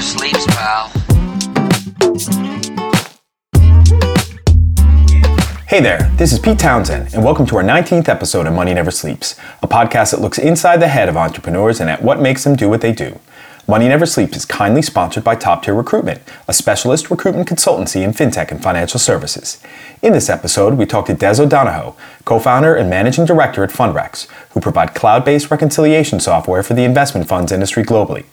never sleeps, pal. Hey there, this is Pete Townsend, and welcome to our 19th episode of Money Never Sleeps, a podcast that looks inside the head of entrepreneurs and at what makes them do what they do. Money Never Sleeps is kindly sponsored by Top Tier Recruitment, a specialist recruitment consultancy in fintech and financial services. In this episode, we talk to Des O'Donohoe, co founder and managing director at Fundrecs, who provide cloud based reconciliation software for the investment funds industry globally.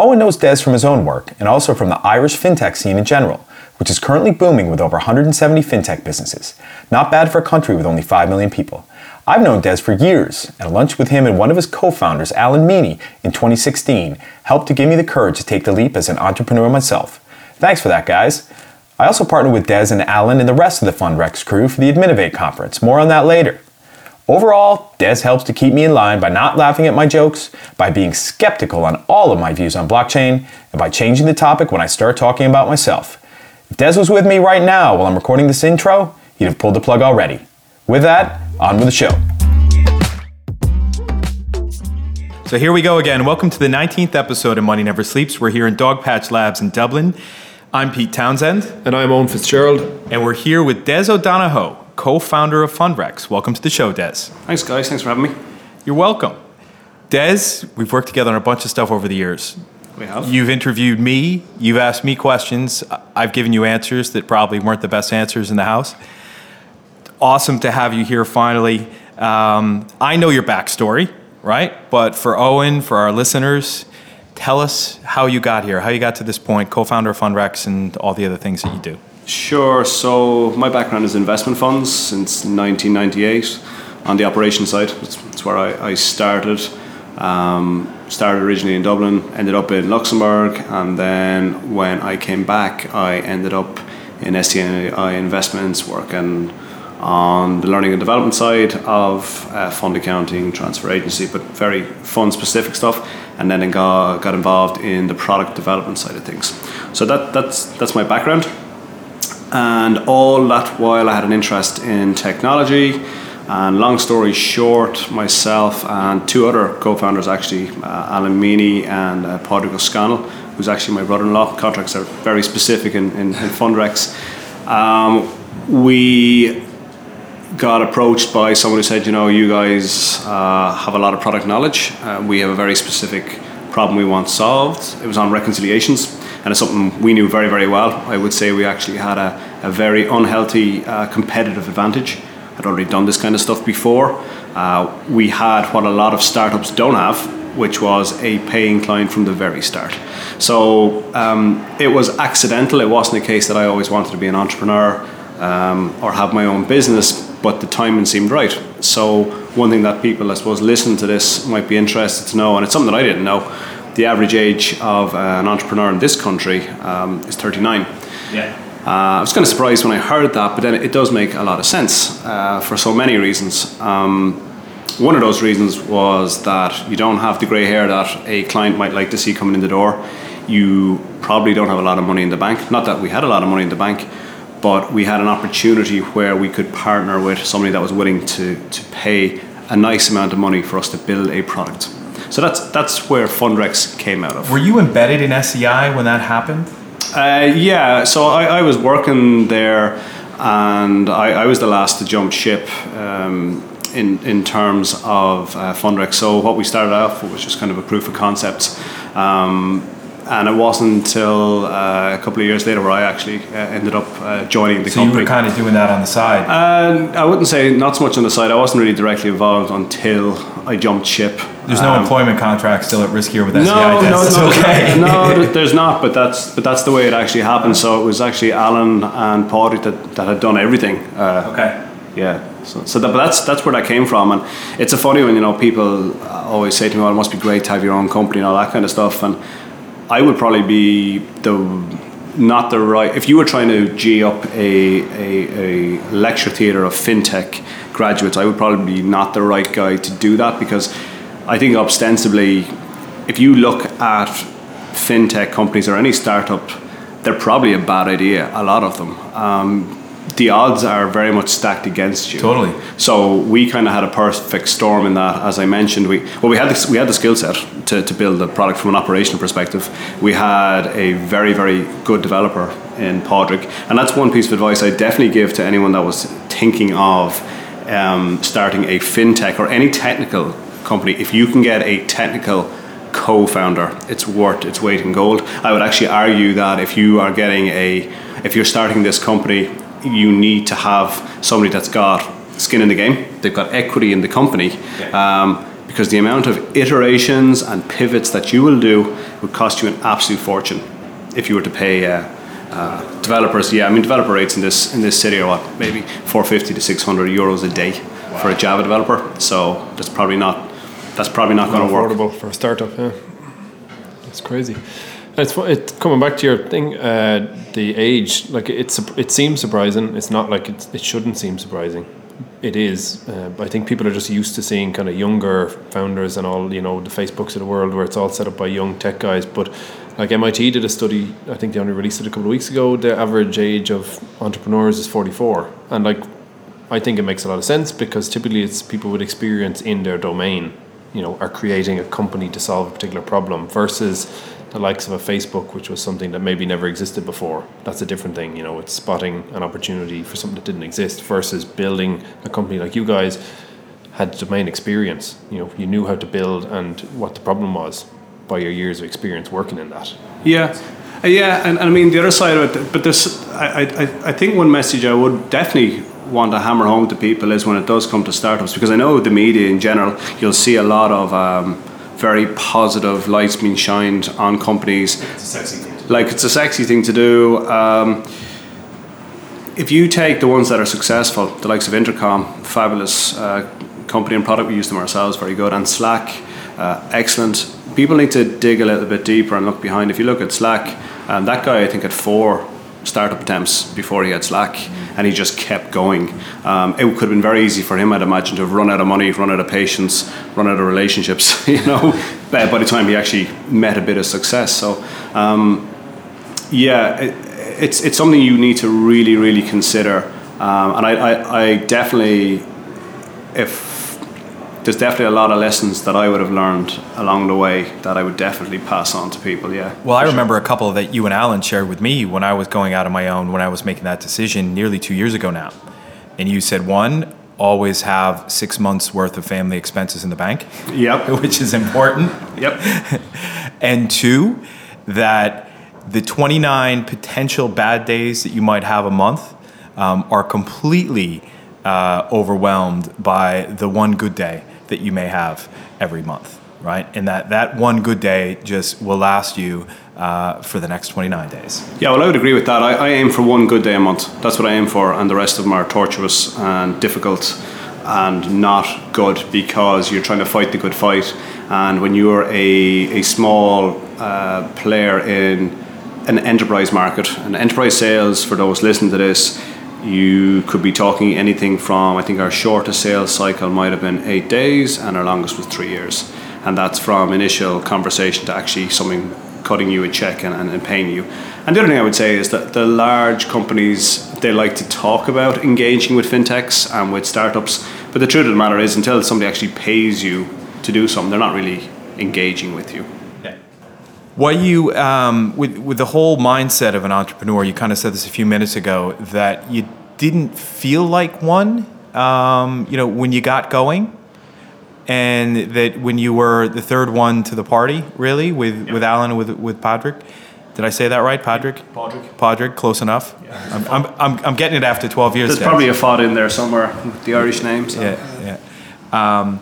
Owen knows Des from his own work and also from the Irish fintech scene in general which is currently booming with over 170 fintech businesses. Not bad for a country with only 5 million people. I've known Des for years, and a lunch with him and one of his co founders, Alan Meany, in 2016 helped to give me the courage to take the leap as an entrepreneur myself. Thanks for that, guys. I also partnered with Des and Alan and the rest of the Fundrecs crew for the Adminovate conference. More on that later. Overall, Des helps to keep me in line by not laughing at my jokes, by being skeptical on all of my views on blockchain, and by changing the topic when I start talking about myself. If Des was with me right now while I'm recording this intro, he'd have pulled the plug already. With that, on with the show. So here we go again. Welcome to the 19th episode of Money Never Sleeps. We're here in Dogpatch Labs in Dublin. I'm Pete Townsend. And I'm Owen Fitzgerald. And we're here with Des O'Donohoe, co founder of Fundrecs. Welcome to the show, Des. Thanks, guys. Thanks for having me. You're welcome. Des, we've worked together on a bunch of stuff over the years. We have. You've interviewed me. You've asked me questions. I've given you answers that probably weren't the best answers in the house. Awesome to have you here finally. Um, I know your backstory, right? But for Owen, for our listeners, tell us how you got here, how you got to this point, co-founder of Fundrecs, and all the other things that you do. Sure. So my background is investment funds since 1998 on the operation side. That's where I, I started. Um, started originally in Dublin, ended up in Luxembourg, and then when I came back, I ended up in SEI Investments working on the learning and development side of uh, fund accounting, transfer agency, but very fund specific stuff. And then got, got involved in the product development side of things. So that, that's, that's my background. And all that while I had an interest in technology and long story short, myself and two other co-founders, actually, uh, Alan Meany and uh, Padraig who's actually my brother-in-law. Contracts are very specific in, in, in Fundrecs. Um, we got approached by someone who said, you know, you guys uh, have a lot of product knowledge. Uh, we have a very specific problem we want solved. It was on reconciliations, and it's something we knew very, very well. I would say we actually had a, a very unhealthy uh, competitive advantage had already done this kind of stuff before. Uh, we had what a lot of startups don't have, which was a paying client from the very start. So um, it was accidental. It wasn't a case that I always wanted to be an entrepreneur um, or have my own business, but the timing seemed right. So one thing that people, I suppose, listening to this might be interested to know, and it's something that I didn't know. The average age of uh, an entrepreneur in this country um, is 39. Yeah. Uh, I was kind of surprised when I heard that, but then it does make a lot of sense uh, for so many reasons. Um, one of those reasons was that you don't have the grey hair that a client might like to see coming in the door. You probably don't have a lot of money in the bank. Not that we had a lot of money in the bank, but we had an opportunity where we could partner with somebody that was willing to, to pay a nice amount of money for us to build a product. So that's that's where Fundrecs came out of. Were you embedded in SEI when that happened? Uh, yeah, so I, I, was working there, and I, I, was the last to jump ship um, in in terms of uh, Fundrecs. So what we started off with was just kind of a proof of concept. Um, and it wasn't until uh, a couple of years later where I actually uh, ended up uh, joining the so company. So you were kind of doing that on the side. Uh, I wouldn't say not so much on the side. I wasn't really directly involved until I jumped ship. There's no um, employment contract still at risk here with SEI. No, no, no, okay. no, there's not. But that's but that's the way it actually happened. So it was actually Alan and Padraig that, that had done everything. Uh, okay. Yeah. So, so that, but that's that's where that came from, and it's a funny one. You know, people always say to me, "Well, it must be great to have your own company and all that kind of stuff." And I would probably be the not the right. If you were trying to g up a, a, a lecture theatre of fintech graduates, I would probably be not the right guy to do that because I think ostensibly, if you look at fintech companies or any startup, they're probably a bad idea. A lot of them. Um, the odds are very much stacked against you. Totally. So we kind of had a perfect storm in that. As I mentioned, we well we had the, we had the skill set to, to build the product from an operational perspective. We had a very very good developer in Padraig, and that's one piece of advice I definitely give to anyone that was thinking of um, starting a fintech or any technical company. If you can get a technical co-founder, it's worth its weight in gold. I would actually argue that if you are getting a if you're starting this company you need to have somebody that's got skin in the game, they've got equity in the company. Um, because the amount of iterations and pivots that you will do would cost you an absolute fortune if you were to pay uh, uh, developers. Yeah, I mean developer rates in this in this city are what maybe 450 to 600 euros a day wow. for a Java developer. So that's probably not that's probably not going to work. Affordable for a startup. Yeah, it's crazy. It's, it's coming back to your thing. Uh, the age, like it's it seems surprising. It's not like it's, it shouldn't seem surprising. It is. Uh, I think people are just used to seeing kind of younger founders and all. You know, the Facebooks of the world where it's all set up by young tech guys. But like MIT did a study. I think they only released it a couple of weeks ago. The average age of entrepreneurs is forty four, and like I think it makes a lot of sense because typically it's people with experience in their domain. You know, are creating a company to solve a particular problem versus the likes of a Facebook, which was something that maybe never existed before. That's a different thing, you know. It's spotting an opportunity for something that didn't exist versus building a company like you guys had domain experience. You know, you knew how to build and what the problem was by your years of experience working in that. Yeah. Uh, yeah, and, and I mean the other side of it, but this, I, I, I think one message I would definitely want to hammer home to people is when it does come to startups, because I know the media in general, you'll see a lot of um, very positive lights being shined on companies. It's a sexy thing. Like it's a sexy thing to do. Um, if you take the ones that are successful, the likes of Intercom, fabulous uh, company and product, we use them ourselves, very good, and Slack, uh, excellent. People need to dig a little bit deeper and look behind. If you look at Slack, um, that guy I think had four startup attempts before he had Slack, and he just kept going. Um, it could have been very easy for him, I'd imagine, to have run out of money, run out of patience, run out of relationships, you know, by the time he actually met a bit of success. So, um, yeah, it, it's it's something you need to really, really consider. Um, and I, I, I definitely, if there's definitely a lot of lessons that I would have learned along the way that I would definitely pass on to people. Yeah. Well, I remember sure. a couple that you and Alan shared with me when I was going out on my own when I was making that decision nearly two years ago now. And you said one, always have six months worth of family expenses in the bank. Yep. Which is important. Yep. and two, that the 29 potential bad days that you might have a month um, are completely uh, overwhelmed by the one good day that you may have every month, right? And that, that one good day just will last you uh, for the next 29 days. Yeah, well, I would agree with that. I, I, aim for one good day a month. That's what I aim for, and the rest of them are torturous and difficult and not good because you're trying to fight the good fight. And when you're a, a small uh, player in an enterprise market, and enterprise sales, for those listening to this, you could be talking anything from I think our shortest sales cycle might have been eight days and our longest was three years. And that's from initial conversation to actually something cutting you a check and, and, and paying you. And the other thing I would say is that the large companies they like to talk about engaging with fintechs and with startups. But the truth of the matter is until somebody actually pays you to do something they're not really engaging with you what you, um, with, with the whole mindset of an entrepreneur, you kind of said this a few minutes ago, that you didn't feel like one, um, you know, when you got going? And that when you were the third one to the party, really, with, yep. with Alan and with, with Padraig? Did I say that right, Padraig? Padraig. Padraig, close enough. Yeah, I'm, I'm, I'm, I'm, getting it after 12 years. There's probably a fada in there somewhere with the Irish name. So. Yeah, yeah. Um,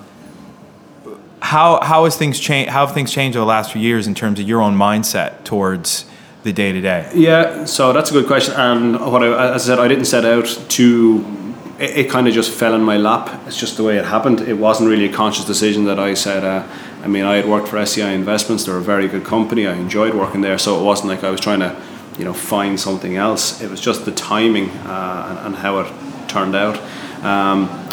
how how has things changed? How have things changed over the last few years in terms of your own mindset towards the day to day? Yeah, so that's a good question. And what I, as I said, I didn't set out to. It, it kind of just fell in my lap. It's just the way it happened. It wasn't really a conscious decision that I said. Uh, I mean, I had worked for SEI Investments. They're a very good company. I enjoyed working there. So it wasn't like I was trying to, you know, find something else. It was just the timing uh, and, and, how it turned out. Um,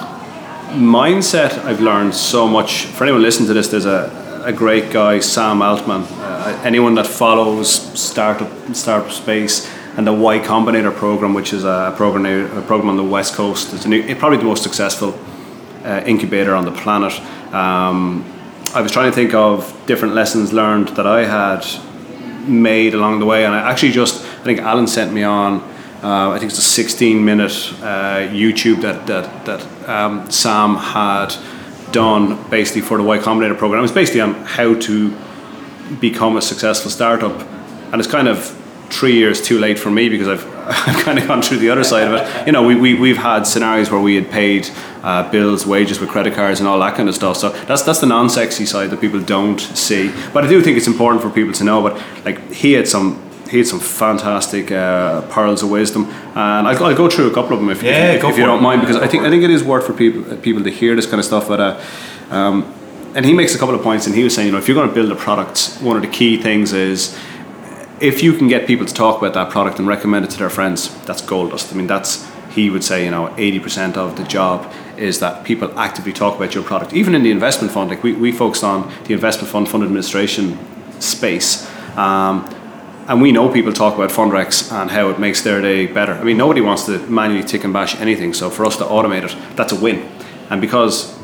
mindset, I've learned so much. For anyone listening to this, there's a, a great guy, Sam Altman. Uh, anyone that follows startup startup space and the Y Combinator program, which is a program a program on the West Coast. It's new, probably the most successful uh, incubator on the planet. Um, I was trying to think of different lessons learned that I had made along the way, and I actually just I think Alan sent me on. Uh, I think it's a 16 minute uh, YouTube that that that um, Sam had done basically for the Y Combinator program. It was basically on how to become a successful startup, and it's kind of three years too late for me because I've, I've kind of gone through the other side of it. You know, we, we, we've had scenarios where we had paid uh, bills, wages with credit cards and all that kind of stuff. So that's, that's the non-sexy side that people don't see. But I do think it's important for people to know. But like he had some he had some fantastic uh, pearls of wisdom, and I'll, I'll, go through a couple of them if, yeah, if, if you don't mind, because I think I think it is worth for people people to hear this kind of stuff. But uh, um, and he makes a couple of points, and he was saying, you know, if you're going to build a product, one of the key things is if you can get people to talk about that product and recommend it to their friends, that's gold dust. I mean, that's he would say, you know, 80% of the job is that people actively talk about your product. Even in the investment fund, like we, we focused on the investment fund fund administration space. Um, and we know people talk about Fundrecs and how it makes their day better. I mean, nobody wants to manually tick and bash anything. So for us to automate it, that's a win. And because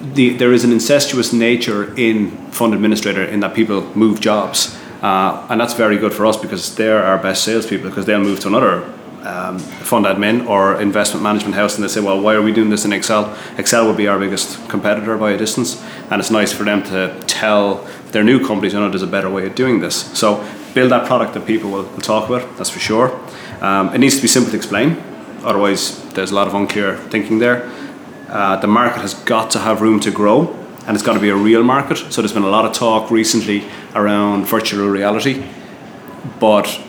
the, there is an incestuous nature in fund administrator in that people move jobs uh, and that's very good for us because they're our best salespeople because they'll move to another um, fund admin or investment management house and they say, well, why are we doing this in Excel? Excel would be our biggest competitor by a distance. And it's nice for them to tell their new companies, you know, there's a better way of doing this. So build that product that people will, will talk about, that's for sure. Um, it needs to be simple to explain, otherwise, there's a lot of unclear thinking there. Uh, the market has got to have room to grow and it's got to be a real market. So there's been a lot of talk recently around virtual reality, but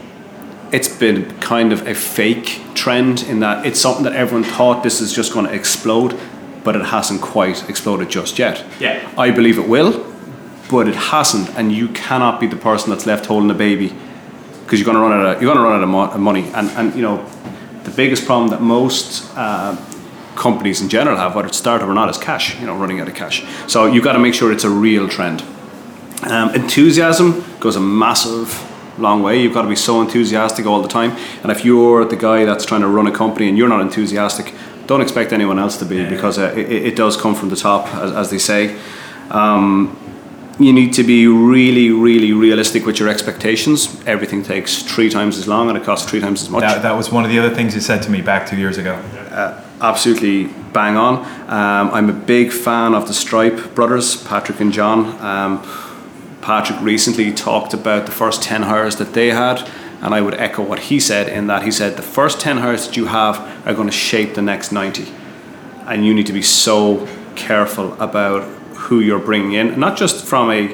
it's been kind of a fake trend in that it's something that everyone thought this is just going to explode, but it hasn't quite exploded just yet. Yeah. I believe it will, but it hasn't, and you cannot be the person that's left holding the baby because you're going to run out of you're going to run out of, mo- money, and and you know the biggest problem that most uh, companies in general have, whether it's startup or not, is cash. You know, running out of cash. So you've got to make sure it's a real trend. Um, enthusiasm goes a massive long way. You've got to be so enthusiastic all the time. And if you're the guy that's trying to run a company and you're not enthusiastic, don't expect anyone else to be yeah. because uh, it, it, does come from the top, as, as they say. Um, you need to be really, really realistic with your expectations. Everything takes three times as long and it costs three times as much. That, that was one of the other things you said to me back two years ago. Uh, absolutely bang on. Um, I'm a big fan of the Stripe brothers, Patrick and John. Um, Patrick recently talked about the first 10 hires that they had, and I would echo what he said in that he said the first 10 hires that you have are going to shape the next 90. And you need to be so careful about who you're bringing in, not just from a,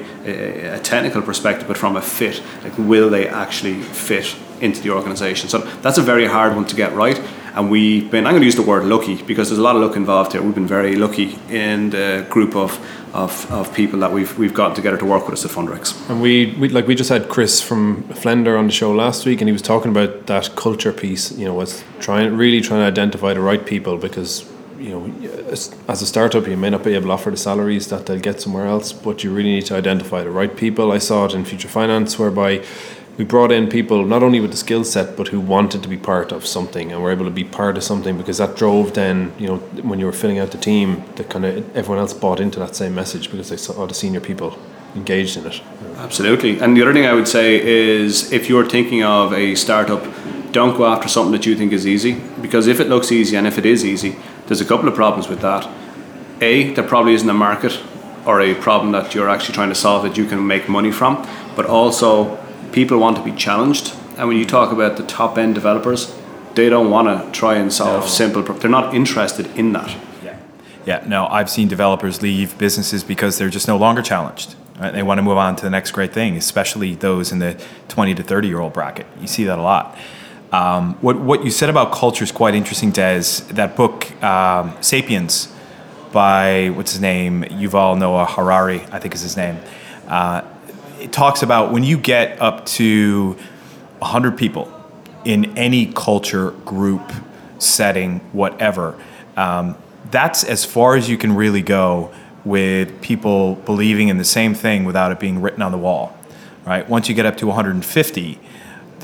a, technical perspective, but from a fit. Like, will they actually fit into the organization? So that's a very hard one to get right and we've been I'm going to use the word lucky because there's a lot of luck involved here. We've been very lucky in the group of of, of people that we've we've gotten together to work with us at Fundrecs. And we, we like we just had Chris from Flender on the show last week, and he was talking about that culture piece. You know, was trying really trying to identify the right people because you know, as, a startup, you may not be able to offer the salaries that they'll get somewhere else, but you really need to identify the right people. I saw it in Future Finance, whereby we brought in people not only with the skill set but who wanted to be part of something and were able to be part of something because that drove then you know when you were filling out the team that kind of everyone else bought into that same message because they saw the senior people engaged in it absolutely and the other thing i would say is if you're thinking of a startup don't go after something that you think is easy because if it looks easy and if it is easy there's a couple of problems with that a there probably isn't a market or a problem that you're actually trying to solve that you can make money from but also people want to be challenged. And when you talk about the top end developers, they don't want to try and solve no. simple. They're not interested in that. Yeah, yeah. No, I've seen developers leave businesses because they're just no longer challenged. Right? They want to move on to the next great thing, especially those in the 20 to 30 year old bracket. You see that a lot. Um, what what you said about culture is quite interesting, Des. That book, um, *Sapiens*, by what's his name, Yuval Noah Harari, I think is his name. Uh, it talks about when you get up to 100 people in any culture, group, setting, whatever, um, that's as far as you can really go with people believing in the same thing without it being written on the wall, right? Once you get up to 150,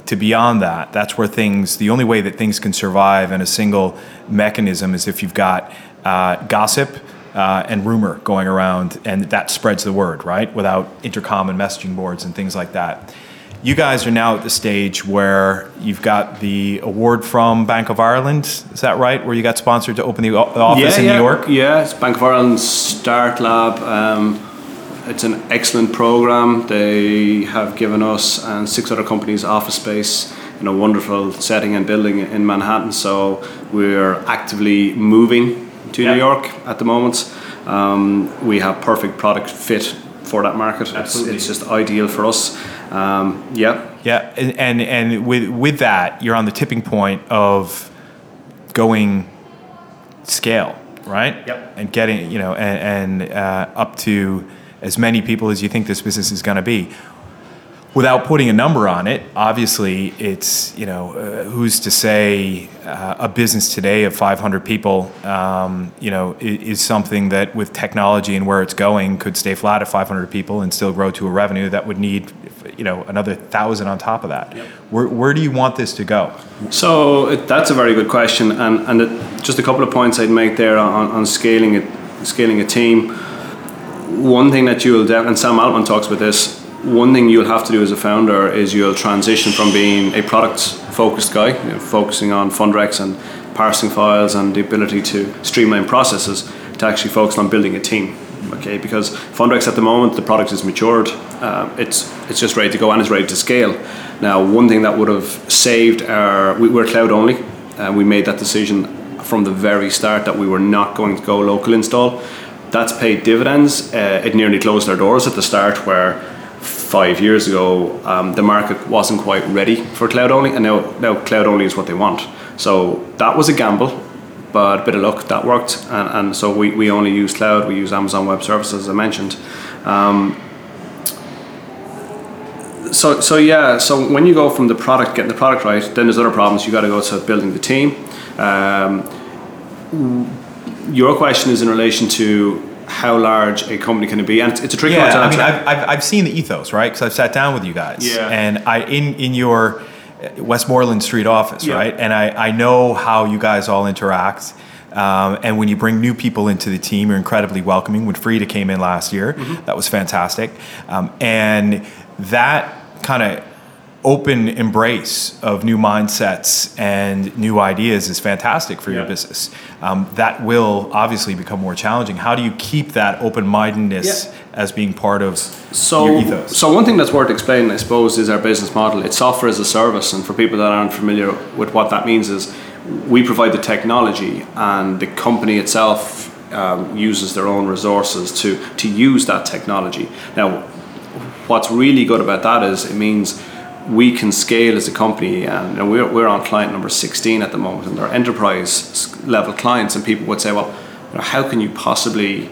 to beyond that, that's where things, the only way that things can survive in a single mechanism is if you've got uh, gossip uh, and rumor going around, and that spreads the word, right? Without intercom and messaging boards and things like that. You guys are now at the stage where you've got the award from Bank of Ireland. Is that right? Where you got sponsored to open the office yeah, in yeah. New York? Yeah, it's Bank of Ireland Start Lab. Um, it's an excellent program. They have given us and six other companies office space in a wonderful setting and building in Manhattan. So we're actively moving to. New York at the moment. Um, we have perfect product fit for that market. It's, it's, just ideal for us. Um, yeah. Yeah, and, and and with with that, you're on the tipping point of going scale, right? Yep. And getting you know and, and uh, up to as many people as you think this business is going to be. Without putting a number on it, obviously, it's you know uh, who's to say uh, a business today of 500 people, um, you know, is, is, something that with technology and where it's going could stay flat at 500 people and still grow to a revenue that would need, you know, another thousand on top of that. Yep. Where, where do you want this to go? So it, that's a very good question, and and it, just a couple of points I'd make there on, on scaling it, scaling a team one thing that you'll de- and Sam Altman talks about this. One thing you'll have to do as a founder is you'll transition from being a product focused guy, you know, focusing on Fundrecs and parsing files and the ability to streamline processes, to actually focus on building a team. Okay, because Fundrecs at the moment the product is matured, uh, it's it's just ready to go and it's ready to scale. Now, one thing that would have saved our we, we're cloud only, and we made that decision from the very start that we were not going to go local install that's paid dividends. Uh, it nearly closed their doors at the start, where five years ago um, the market wasn't quite ready for cloud only, and now now cloud only is what they want. So that was a gamble, but a bit of luck that worked, and, and so we, we only use cloud. We use Amazon Web Services, as I mentioned. Um, so so yeah, so when you go from the product, getting the product right, then there's other problems. You got to go to building the team. Um, your question is in relation to how large a company can it be, and it's, it's a tricky yeah, one to answer. I mean, I've, I've, I've seen the ethos, right? Because I've sat down with you guys, yeah. and I in in your Westmoreland Street office, yeah. right? And I I know how you guys all interact. Um, and when you bring new people into the team, you're incredibly welcoming. When Frida came in last year, mm-hmm. that was fantastic. Um, and that kind of open embrace of new mindsets and new ideas is fantastic for yeah. your business. Um, that will obviously become more challenging. How do you keep that open mindedness yeah. as being part of so, your ethos? So, one thing that's worth explaining, I suppose, is our business model. It's software as a service, and for people that aren't familiar with what that means, is we provide the technology, and the company itself um, uses their own resources to to use that technology. Now, what's really good about that is it means we can scale as a company, and we're, we're on client number 16 at the moment, and they're enterprise level clients, and people would say, well, you know, how can you possibly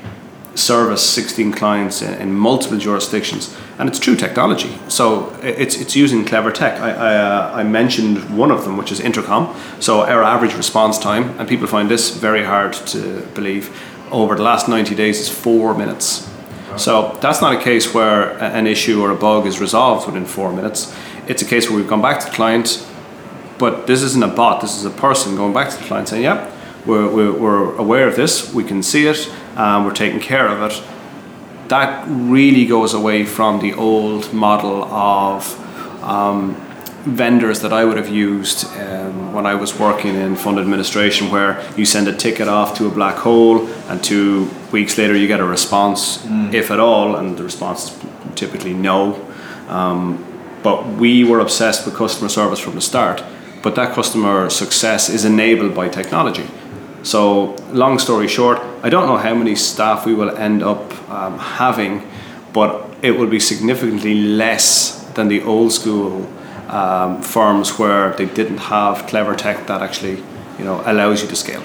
service 16 clients in, in, multiple jurisdictions? And it's true technology. So it's, it's using clever tech. I, I, uh, I mentioned one of them, which is intercom. So our average response time, and people find this very hard to believe, over the last 90 days is four minutes. So that's not a case where an issue or a bug is resolved within four minutes it's a case where we've gone back to the client, but this isn't a bot, this is a person going back to the client saying, yeah, we're, we're, we're aware of this, we can see it, um, we're taking care of it. That really goes away from the old model of um, vendors that I would have used um, when I was working in fund administration, where you send a ticket off to a black hole, and two weeks later you get a response, mm. if at all, and the response is typically no. Um, but we were obsessed with customer service from the start. But that customer success is enabled by technology. So, long story short, I don't know how many staff we will end up um, having, but it will be significantly less than the old school um, firms where they didn't have clever tech that actually, you know, allows you to scale.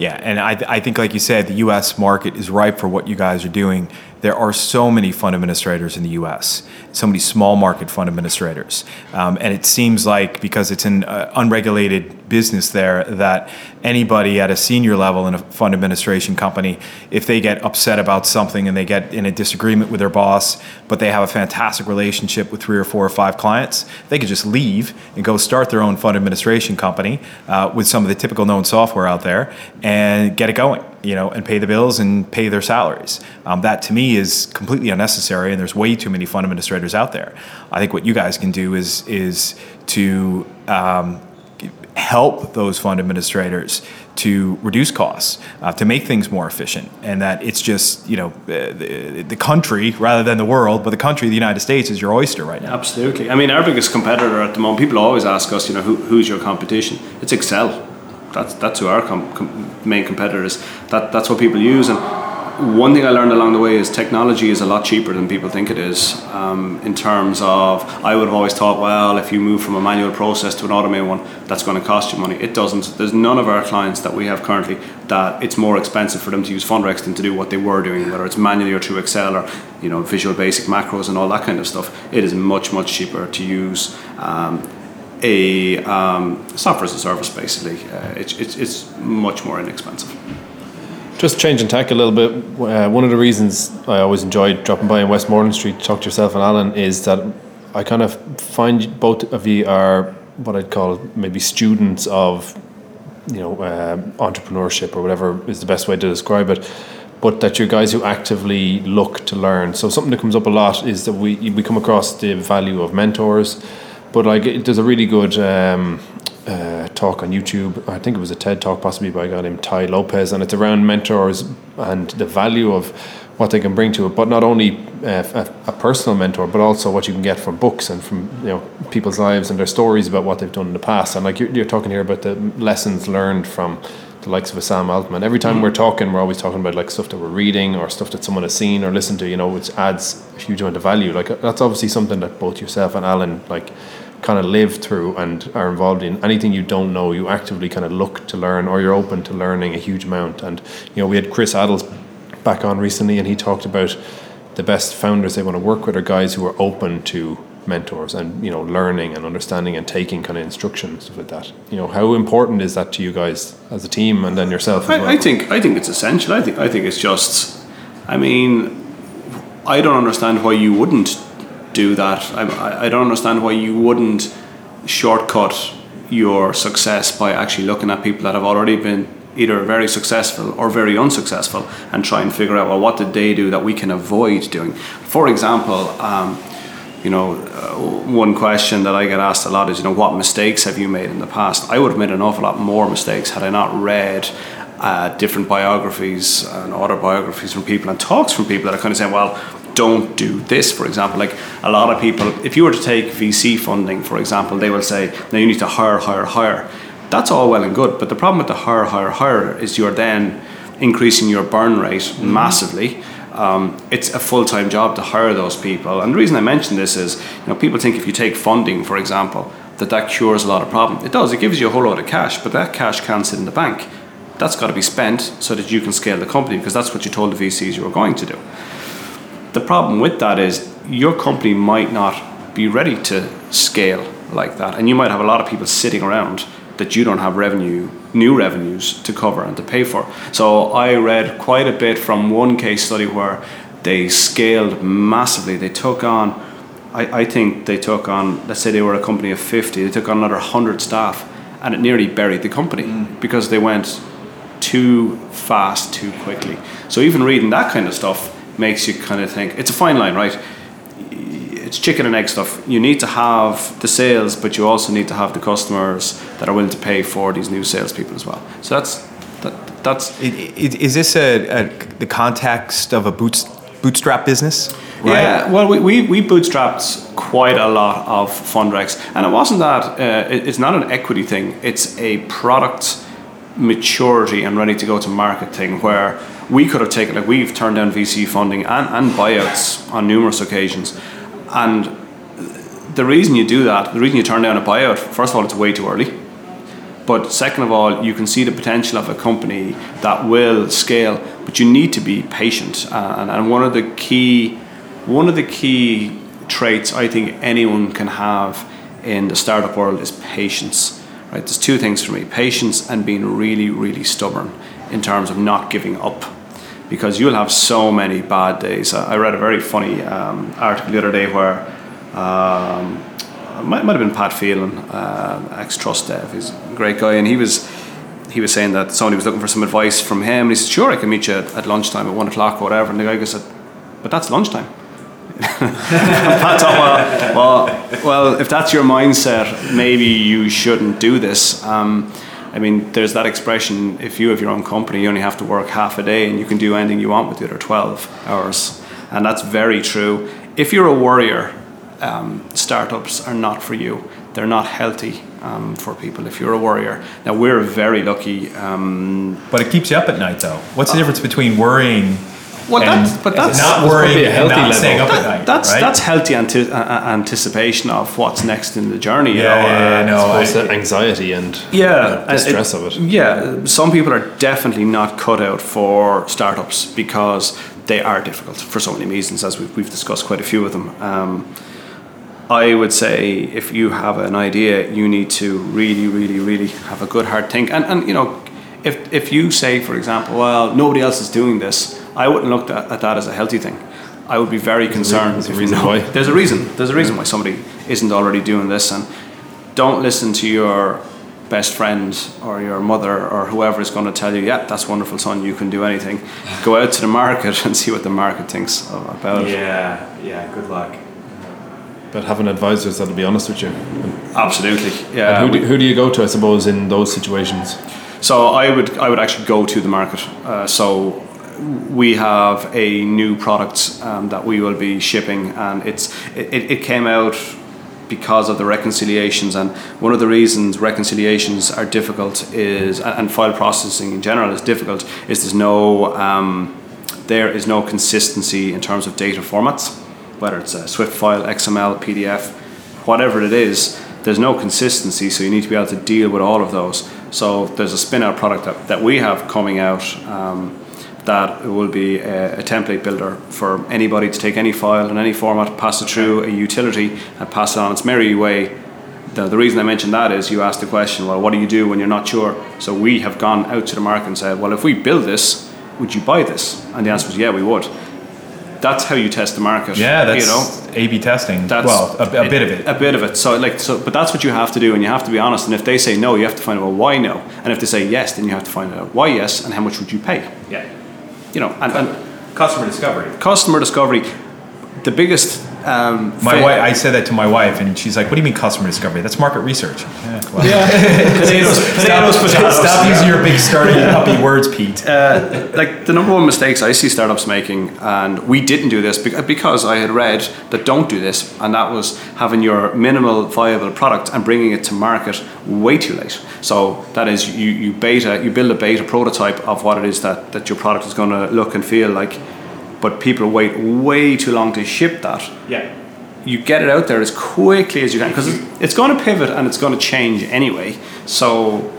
Yeah, and I, I think, like you said, the U.S. market is ripe for what you guys are doing there are so many fund administrators in the U.S. So many small market fund administrators, um, and it seems like because it's an uh, unregulated business there, that anybody at a senior level in a fund administration company, if they get upset about something and they get in a disagreement with their boss, but they have a fantastic relationship with three or four or five clients, they could just leave and go start their own fund administration company uh, with some of the typical known software out there and get it going you know, and pay the bills and pay their salaries. Um, that to me is completely unnecessary, and there's way too many fund administrators out there. I think what you guys can do is is to um, help those fund administrators to reduce costs, uh, to make things more efficient, and that it's just you know the, the, country rather than the world, but the country, the United States, is your oyster right now. Absolutely. I mean, our biggest competitor at the moment. People always ask us, you know, who, who's your competition? It's Excel that's that's who our com- com- main competitor is. That that's what people use. And one thing I learned along the way is technology is a lot cheaper than people think it is. Um, in terms of, I would have always thought, well, if you move from a manual process to an automated one, that's going to cost you money. It doesn't. There's none of our clients that we have currently that it's more expensive for them to use Fundrecs than to do what they were doing, whether it's manually or through Excel or you know Visual Basic macros and all that kind of stuff. It is much much cheaper to use. Um, a um, software as a service basically. Uh, it's, it's, it's much more inexpensive. Just changing tack a little bit. Uh, one of the reasons I always enjoyed dropping by in Westmoreland Street to talk to yourself and Alan is that I kind of find both of you are what I'd call maybe students of you know uh, entrepreneurship or whatever is the best way to describe it but that you're guys who actively look to learn so something that comes up a lot is that we we come across the value of mentors but like, there's a really good um, uh, talk on YouTube. I think it was a TED talk, possibly by a guy named Tai Lopez, and it's around mentors and the value of what they can bring to it. But not only uh, a, a, personal mentor, but also what you can get from books and from you know people's lives and their stories about what they've done in the past. And like you're, you're talking here about the lessons learned from the likes of a Sam Altman. Every time mm. we're talking, we're always talking about like stuff that we're reading or stuff that someone has seen or listened to. You know, which adds a huge amount of value. Like that's obviously something that both yourself and Alan like kind of live through and are involved in anything you don't know you actively kind of look to learn or you're open to learning a huge amount. And you know we had chris adels back on recently and he talked about the best founders they want to work with are guys who are open to mentors and you know learning and understanding and taking kind of instruction stuff like that. You know how important is that to you guys as a team and then yourself I, well? I think i think it's essential. I think i think it's just i mean i don't understand why you wouldn't do that. I, I don't understand why you wouldn't shortcut your success by actually looking at people that have already been either very successful or very unsuccessful and try and figure out well what did they do that we can avoid doing. For example, um, you know, uh, one question that I get asked a lot is, you know, what mistakes have you made in the past? I would have made an awful lot more mistakes had I not read uh, different biographies and autobiographies from people and talks from people that are kind of saying, well, don't do this, for example. Like a lot of people, if you were to take VC funding, for example, they will say, now you need to hire, hire, hire. That's all well and good, but the problem with the hire, hire, hire is you're then increasing your burn rate mm-hmm. massively. Um, it's a full time job to hire those people. And the reason I mention this is, you know, people think if you take funding, for example, that that cures a lot of problems. It does. It gives you a whole lot of cash, but that cash can't sit in the bank. That's got to be spent so that you can scale the company because that's what you told the VCs you were going to do. The problem with that is your company might not be ready to scale like that, and you might have a lot of people sitting around that you don't have revenue, new revenues to cover and to pay for. So I read quite a bit from one case study where they scaled massively. They took on, I, I think they took on, let's say they were a company of 50, they took on another 100 staff, and it nearly buried the company mm. because they went too fast, too quickly. So even reading that kind of stuff, makes you kind of think it's a fine line, right? It's chicken and egg stuff. You need to have the sales, but you also need to have the customers that are willing to pay for these new salespeople as well. So that's that, that's. Is this a, a the context of a boots, bootstrap business? Right? Yeah, well, we, we, we bootstrapped quite a lot of Fundrecs, and it wasn't that. Uh, it, it's not an equity thing. It's a product maturity and ready to go to market thing where we could have taken like we've turned down VC funding and, and buyouts on numerous occasions, and the reason you do that, the reason you turn down a buyout, first of all, it's way too early. But second of all, you can see the potential of a company that will scale but you need to be patient. Uh, and, and one of the key, one of the key traits I think anyone can have in the startup world is patience. Right? There's two things for me: patience and being really, really stubborn in terms of not giving up. Because you'll have so many bad days. I read a very funny um, article the other day where um, might, might have been Pat Phelan, uh, ex Trustev. He's a great guy, and he was he was saying that somebody was looking for some advice from him, and he said, "Sure, I can meet you at, lunchtime at one o'clock or whatever." And the guy goes, "But that's lunchtime." Pat thought, well, well, well, if that's your mindset, maybe you shouldn't do this. Um, I mean, there's that expression: if you have your own company, you only have to work half a day, and you can do anything you want with the other twelve hours, and that's very true. If you're a warrior, um, startups are not for you. They're not healthy um, for people if you're a warrior. Now, we're very lucky. Um, but it keeps you up at night, though. What's the difference between worrying? Well, and that's, but that's not worrying a healthy and not level. staying up that- at night. that's right? that's healthy anti- uh, uh, anticipation of what's next in the journey. You Yeah, know, yeah, yeah, uh, no, I suppose I- the anxiety and yeah, uh, the and stress of it. Yeah, some people are definitely not cut out for startups because they are difficult for so many reasons, as we've, we've discussed quite a few of them. Um, I would say if you have an idea, you need to really, really, really have a good hard think. And, and you know, if, if you say, for example, well, nobody else is doing this, I wouldn't look at, at that as a healthy thing. I would be very concerned. there's a reason why. There's a reason. There's a reason why somebody isn't already doing this. And don't listen to your best friend or your mother or whoever is going to tell you, yeah, that's wonderful, son, you can do anything. Go out to the market and see what the market thinks about it. Yeah, yeah. Good luck. But having advisors that'll be honest with you. Absolutely. Yeah. And who, we- do, who do you go to, I suppose, in those situations? So I would I would actually go to the market. Uh, so we have a new product um, that we will be shipping, and it's it, it came out because of the reconciliations. And one of the reasons reconciliations are difficult is and file processing in general is difficult is there's no um, there is no consistency in terms of data formats, whether it's a Swift file, XML, PDF, whatever it is, there's no consistency, so you need to be able to deal with all of those. So there's a spin out product that, that we have coming out um, that will be a, a template builder for anybody to take any file in any format, pass it through a utility, and pass it on its merry way. The, the reason I mentioned that is you asked the question, well, what do you do when you're not sure? So we have gone out to the market and said, well, if we build this, would you buy this? And the answer was, yeah, we would. That's how you test the market. Yeah, that's you know, A/B testing. that's well, a, a bit of it. A bit of it. So like so, but that's what you have to do, and you have to be honest. And if they say no, you have to find out why no. And if they say yes, then you have to find out why yes, and how much would you pay. Yeah. You know, and, and Customer discovery. customer discovery. The biggest. Um, My wife, I said that to my wife, and she's like, "What do you mean customer discovery? That's market research." Yeah, well. potatoes, potatoes, Stop, potatoes. stop using your big starting puppy words, Pete. Uh, like the number one mistakes I see startups making, and we didn't do this because I had read that don't do this, and that was having your minimal viable product and bringing it to market way too late. So that is you, you beta, you build a beta prototype of what it is that, that your product is going to look and feel like, but people wait way too long to ship that yeah. you get it out there as quickly as you can because it's going to pivot and it's going to change anyway. So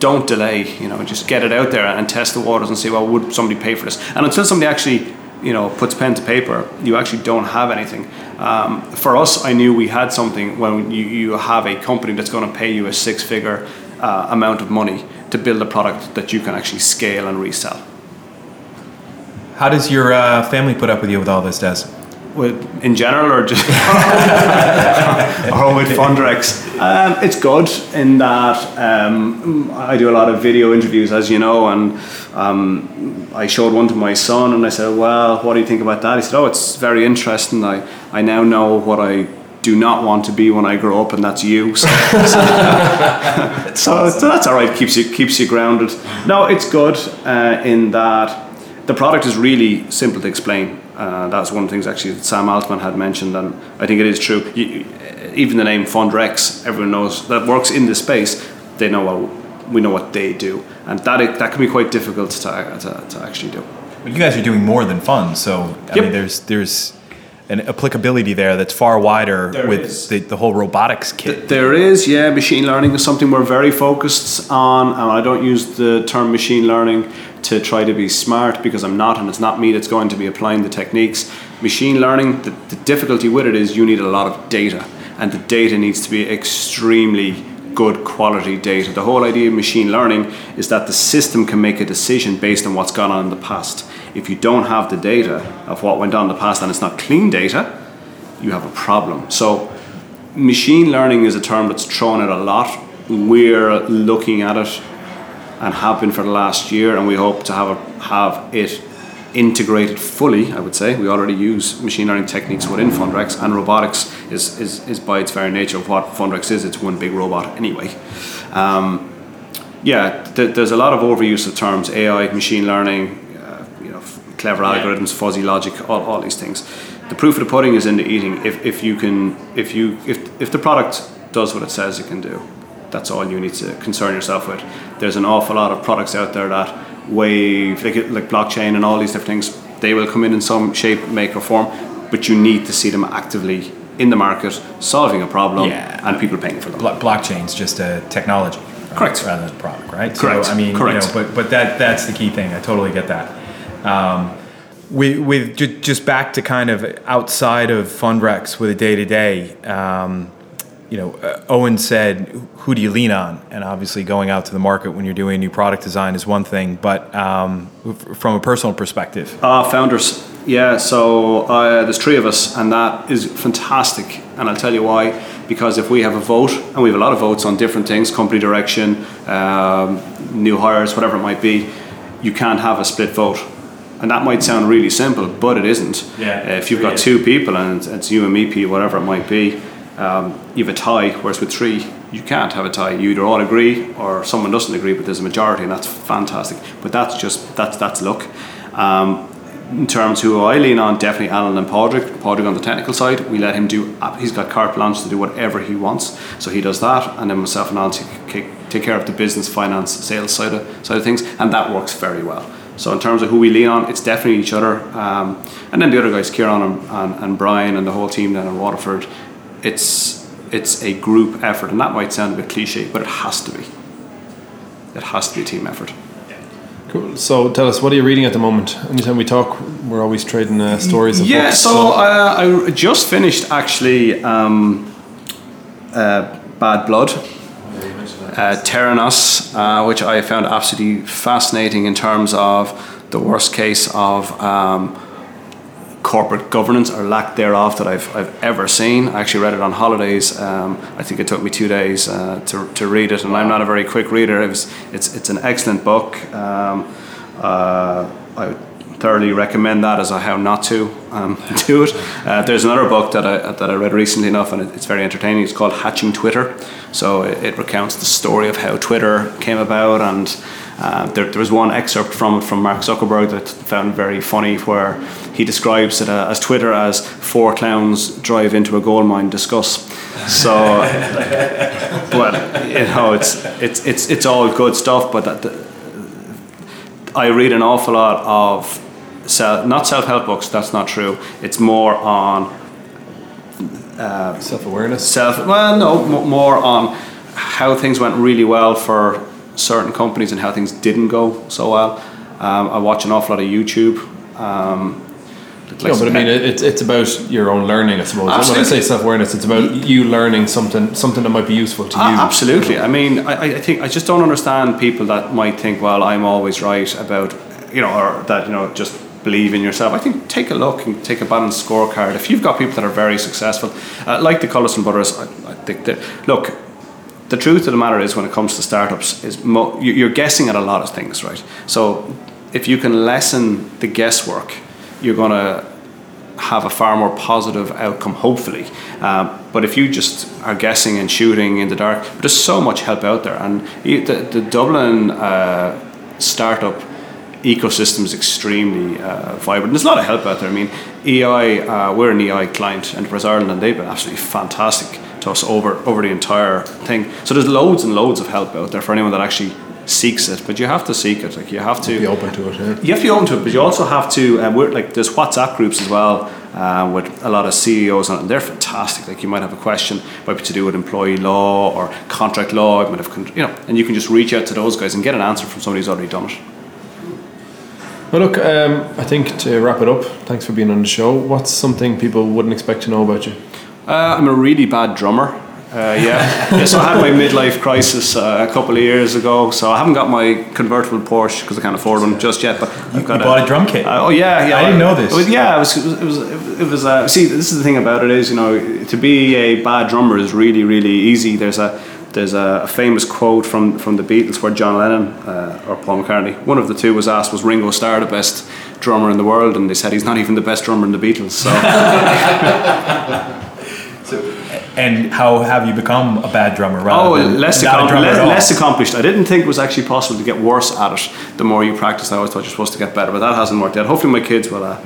don't delay. You know, just get it out there and test the waters and see well, would somebody pay for this? And until somebody actually you know puts pen to paper, you actually don't have anything. Um, for us, I knew we had something when you, you have a company that's going to pay you a six figure uh, amount of money to build a product that you can actually scale and resell. How does your uh, family put up with you with all this, Des? With, in general, or just or with Fundrecs, um, it's good in that um, I do a lot of video interviews, as you know, and um, I showed one to my son, and I said, "Well, what do you think about that?" He said, "Oh, it's very interesting. I I now know what I." Do not want to be when I grow up, and that's you. So, so, so that's all right. Keeps you keeps you grounded. No, it's good uh, in that the product is really simple to explain. Uh, that's one of the things actually that Sam Altman had mentioned, and I think it is true. You, even the name Fundrecs, everyone knows that works in this space. They know what we know what they do, and that that can be quite difficult to, to, to actually do. But you guys are doing more than fun, so I Yep. mean, there's there's an applicability there that's far wider There with the, the whole robotics kit. There is, yeah. Machine learning is something we're very focused on, and I don't use the term machine learning to try to be smart because I'm not, and it's not me that's going to be applying the techniques. Machine learning, the, the difficulty with it is you need a lot of data, and the data needs to be extremely good quality data. The whole idea of machine learning is that the system can make a decision based on what's gone on in the past. If you don't have the data of what went on in the past and it's not clean data, you have a problem. So, machine learning is a term that's thrown at a lot. We're looking at it and have been for the last year, and we hope to have a, have it integrated fully. I would say we already use machine learning techniques within Fundrecs, and robotics is, is, is by its very nature of what Fundrecs is. It's one big robot anyway. Um, yeah, th- there's a lot of overuse of terms: AI, machine learning, uh, you know, f- clever algorithms, fuzzy logic, all, all these things. The proof of the pudding is in the eating. If, if you can, if you, if, if the product does what it says it can do, that's all you need to concern yourself with. There's an awful lot of products out there that wave, like, like blockchain and all these different things. They will come in in some shape, make or form, but you need to see them actively in the market, solving a problem, Yeah. and people paying for them. Blo- blockchain's just a technology, right? Correct. rather than a product, right? Correct. So I mean, Correct. You know, but but that that's the key thing. I totally get that. Um, with with just back to kind of outside of Fundrecs with a day to day. You know, uh, Owen said, "Who do you lean on?" And obviously, going out to the market when you're doing a new product design is one thing, but um, f- from a personal perspective, Uh, founders, yeah. So uh, there's three of us, and that is fantastic. And I'll tell you why. Because if we have a vote, and we have a lot of votes on different things, company direction, um, new hires, whatever it might be, you can't have a split vote. And that might sound really simple, but it isn't. Yeah, Uh, if you've got two people and it's you and me, Pete, whatever it might be, um, you have a tie. Whereas with three, you can't have a tie. You either all agree or someone doesn't agree, but there's a majority, and that's fantastic. But that's just that's that's luck. Um, in terms of who I lean on, definitely Alan and Padraig. Padraig on the technical side, we let him do. He's got carte blanche to do whatever he wants, so he does that, and then myself and Alan take, take care of the business, finance, sales side of side of things, and that works very well. So in terms of who we lean on, it's definitely each other, um, and then the other guys, Kieran and, and, and Brian, and the whole team down in Waterford. It's it's a group effort, and that might sound a bit cliche, but it has to be. It has to be a team effort. Cool. So tell us, what are you reading at the moment? Anytime we talk, we're always trading uh, stories of Yeah, books. so uh, I just finished actually um, uh, Bad Blood, uh, Theranos, uh, which I found absolutely fascinating in terms of the worst case of um, corporate governance or lack thereof that I've, I've ever seen. I actually read it on holidays. Um, I think it took me two days uh, to, to read it, and I'm not a very quick reader. It was, it's, it's an excellent book. Um, uh, I would thoroughly recommend that as a how not to um, do it. Uh, there's another book that I, that I read recently enough, and it, it's very entertaining. It's called Hatching Twitter. So it, it recounts the story of how Twitter came about, and uh, there, there was one excerpt from it from Mark Zuckerberg that I found very funny, where he describes it uh, as Twitter as four clowns drive into a gold mine discuss. So, well, you know, it's it's it's it's all good stuff, but that. The, I read an awful lot of self, not self-help books. That's not true. It's more on self awareness. self. Well, no, m- more on how things went really well for certain companies and how things didn't go so well. Um, I watch an awful lot of YouTube. Um, like No, but I mean, it's it's about your own learning, I suppose. When I Absolutely. say self awareness, it's about you learning something something that might be useful to you. Absolutely. I mean, I, I think I just don't understand people that might think, well, I'm always right about, you know, or that you know just believe in yourself. I think take a look and take a balanced scorecard. If you've got people that are very successful, uh, like the Collison brothers, I, I think that look. The truth of the matter is, when it comes to startups, is mo- you're guessing at a lot of things, right? So, if you can lessen the guesswork, you're going to have a far more positive outcome, hopefully. Um, but if you just are guessing and shooting in the dark, there's so much help out there. And the, the Dublin uh, startup ecosystem is extremely uh, vibrant. There's a lot of help out there. I mean, EI, uh, we're an EI client, Enterprise Ireland, and they've been absolutely fantastic to us over, over the entire thing. So there's loads and loads of help out there for anyone that actually seeks it. But you have to seek it. Like you have to Be open to it. Yeah. you have to be open to it, but you also have to. Um, we're like there's WhatsApp groups as well uh, with a lot of CEOs on it, and they're fantastic. Like you might have a question, might be to do with employee law or contract law, it might have, con- you know, and you can just reach out to those guys and get an answer from somebody who's already done it. Well, look, um, I think to wrap it up, thanks for being on the show. What's something people wouldn't expect to know about you? Uh, I'm a really bad drummer. Uh, yeah. yeah, so I had my midlife crisis uh, a couple of years ago. So I haven't got my convertible Porsche because I can't afford one just yet. But I've got you bought a drum kit. Uh, oh yeah, yeah. I didn't know this. Was, yeah, it was. It was. It was, it was uh, see, this is the thing about it is you know to be a bad drummer is really really easy. There's a there's a, a famous quote from from the Beatles where John Lennon uh, or Paul McCartney, one of the two, was asked, "Was Ringo Starr the best drummer in the world?" And they said he's not even the best drummer in the Beatles. So. and how have you become a bad drummer? Rather Oh, less, not accom- drummer less, less accomplished. I didn't think it was actually possible to get worse at it the more you practice. I always thought you're supposed to get better, but that hasn't worked out. Hopefully, my kids will, uh,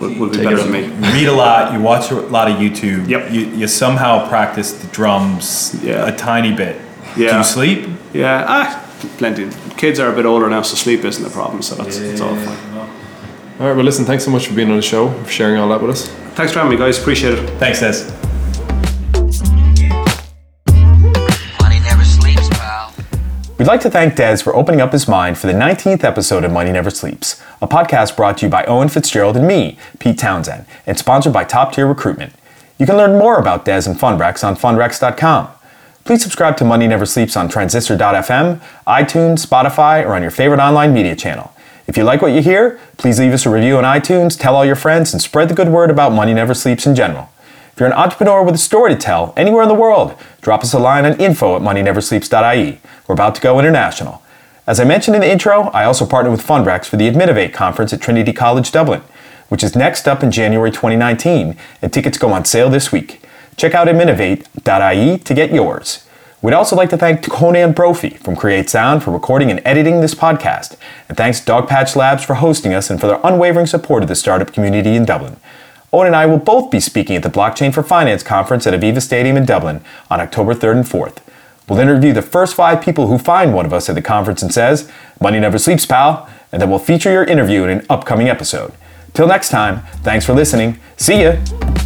will, will be better than me. You read a lot. You watch a lot of YouTube. Yep. You, you somehow practice the drums Yeah. a tiny bit. Yeah. Do you sleep? Yeah, ah, plenty. Kids are a bit older now, so sleep isn't a problem. So that's it's all fine. All right, well, listen, thanks so much for being on the show, for sharing all that with us. Thanks for having me, guys. Appreciate it. Thanks, Des. We'd like to thank Des for opening up his mind for the 19th episode of Money Never Sleeps, a podcast brought to you by Owen Fitzgerald and me, Pete Townsend, and sponsored by Top Tier Recruitment. You can learn more about Des and Fundrecs on fundrecs.com. Please subscribe to Money Never Sleeps on transistor.fm, iTunes, Spotify, or on your favorite online media channel. If you like what you hear, please leave us a review on iTunes, tell all your friends, and spread the good word about Money Never Sleeps in general. If you're an entrepreneur with a story to tell anywhere in the world, drop us a line on info at moneyneversleeps.ie. We're about to go international. As I mentioned in the intro, I also partner with Fundrecs for the Admitivate conference at Trinity College Dublin, which is next up in January 2019, and tickets go on sale this week. Check out admitivate.ie to get yours. We'd also like to thank Conan Brophy from Create Sound for recording and editing this podcast, and thanks Dogpatch Labs for hosting us and for their unwavering support of the startup community in Dublin. Owen and I will both be speaking at the Blockchain for Finance conference at Aviva Stadium in Dublin on October 3rd and 4th. We'll interview the first five people who find one of us at the conference and says, Money never sleeps, pal, and then we'll feature your interview in an upcoming episode. Till next time, thanks for listening. See ya!